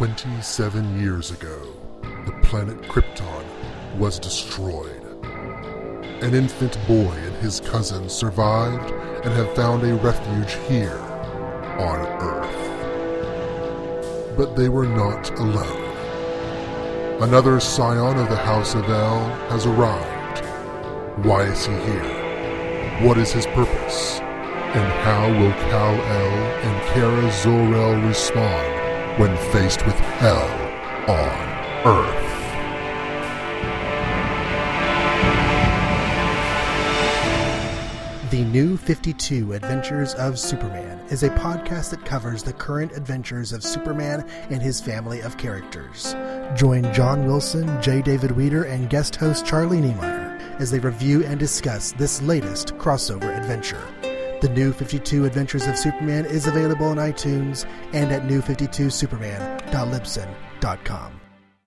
27 years ago, the planet Krypton was destroyed. An infant boy and his cousin survived and have found a refuge here on Earth. But they were not alone. Another scion of the House of El has arrived. Why is he here? What is his purpose? And how will Kal-El and Kara Zor-El respond when faced with hell on Earth? The New 52 Adventures of Superman is a podcast that covers the current adventures of Superman and his family of characters. Join John Wilson, J. David Weter, and guest host Charlie Niemeyer as they review and discuss this latest crossover adventure. The New 52 Adventures of Superman is available on iTunes and at new52superman.libsyn.com.